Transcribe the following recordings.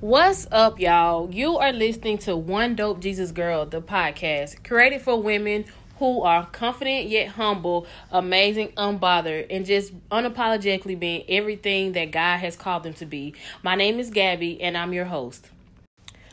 What's up, y'all? You are listening to One Dope Jesus Girl, the podcast created for women who are confident yet humble, amazing, unbothered, and just unapologetically being everything that God has called them to be. My name is Gabby, and I'm your host.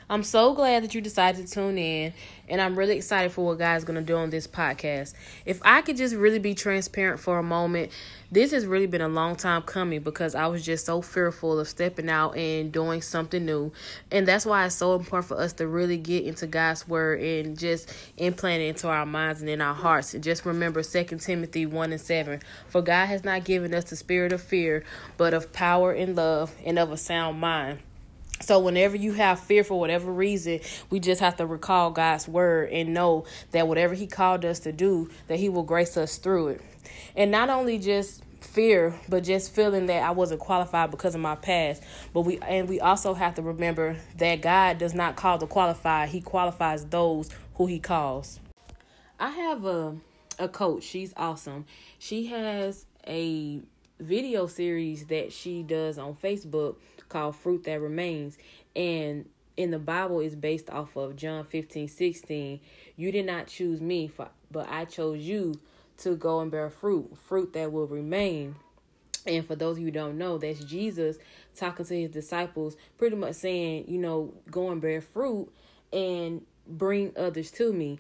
I'm so glad that you decided to tune in, and I'm really excited for what God's going to do on this podcast. If I could just really be transparent for a moment, this has really been a long time coming because I was just so fearful of stepping out and doing something new. And that's why it's so important for us to really get into God's word and just implant it into our minds and in our hearts. And just remember 2 Timothy 1 and 7 For God has not given us the spirit of fear, but of power and love and of a sound mind. So whenever you have fear for whatever reason, we just have to recall God's word and know that whatever he called us to do, that he will grace us through it. And not only just fear, but just feeling that I wasn't qualified because of my past. But we and we also have to remember that God does not call the qualified, he qualifies those who he calls. I have a a coach, she's awesome. She has a video series that she does on Facebook called Fruit That Remains. And in the Bible is based off of John 15, 16. You did not choose me, for, but I chose you to go and bear fruit, fruit that will remain. And for those of you who don't know, that's Jesus talking to his disciples, pretty much saying, you know, go and bear fruit and bring others to me.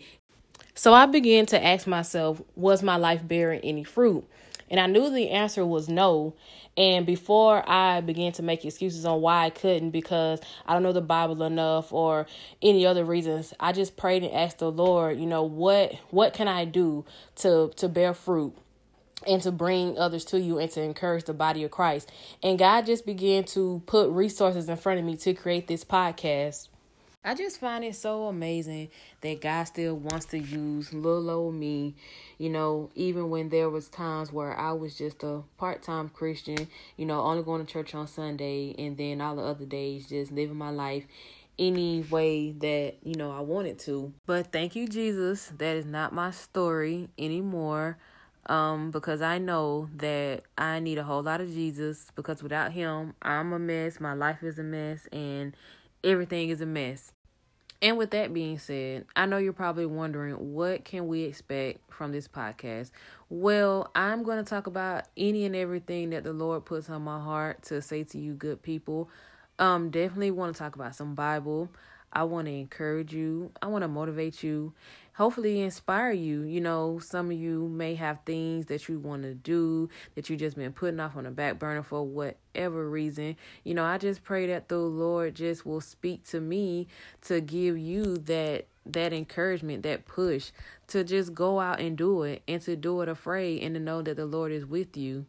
So I began to ask myself, was my life bearing any fruit? And I knew the answer was no. And before I began to make excuses on why I couldn't because I don't know the Bible enough or any other reasons, I just prayed and asked the Lord, you know, what what can I do to to bear fruit? and to bring others to you and to encourage the body of Christ. And God just began to put resources in front of me to create this podcast. I just find it so amazing that God still wants to use little old me, you know, even when there was times where I was just a part-time Christian, you know, only going to church on Sunday and then all the other days just living my life any way that, you know, I wanted to. But thank you Jesus, that is not my story anymore. Um because I know that I need a whole lot of Jesus because without him, I'm a mess, my life is a mess and everything is a mess. And with that being said, I know you're probably wondering what can we expect from this podcast? Well, I'm going to talk about any and everything that the Lord puts on my heart to say to you good people. Um definitely want to talk about some Bible. I want to encourage you. I want to motivate you hopefully inspire you. You know, some of you may have things that you want to do that you've just been putting off on the back burner for whatever reason. You know, I just pray that the Lord just will speak to me to give you that that encouragement, that push to just go out and do it and to do it afraid and to know that the Lord is with you.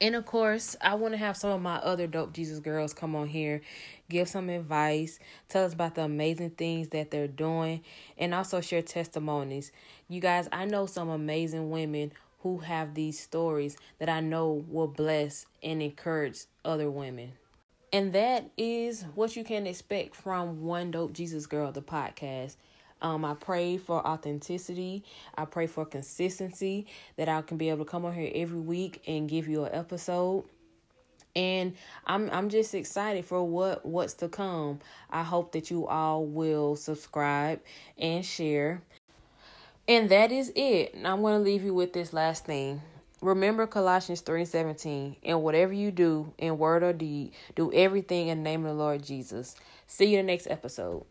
And of course, I want to have some of my other dope Jesus girls come on here, give some advice, tell us about the amazing things that they're doing, and also share testimonies. You guys, I know some amazing women who have these stories that I know will bless and encourage other women. And that is what you can expect from One Dope Jesus Girl, the podcast. Um, I pray for authenticity. I pray for consistency that I can be able to come on here every week and give you an episode. And I'm I'm just excited for what what's to come. I hope that you all will subscribe and share. And that is it. I'm going to leave you with this last thing. Remember Colossians 3:17, and whatever you do in word or deed, do everything in the name of the Lord Jesus. See you in the next episode.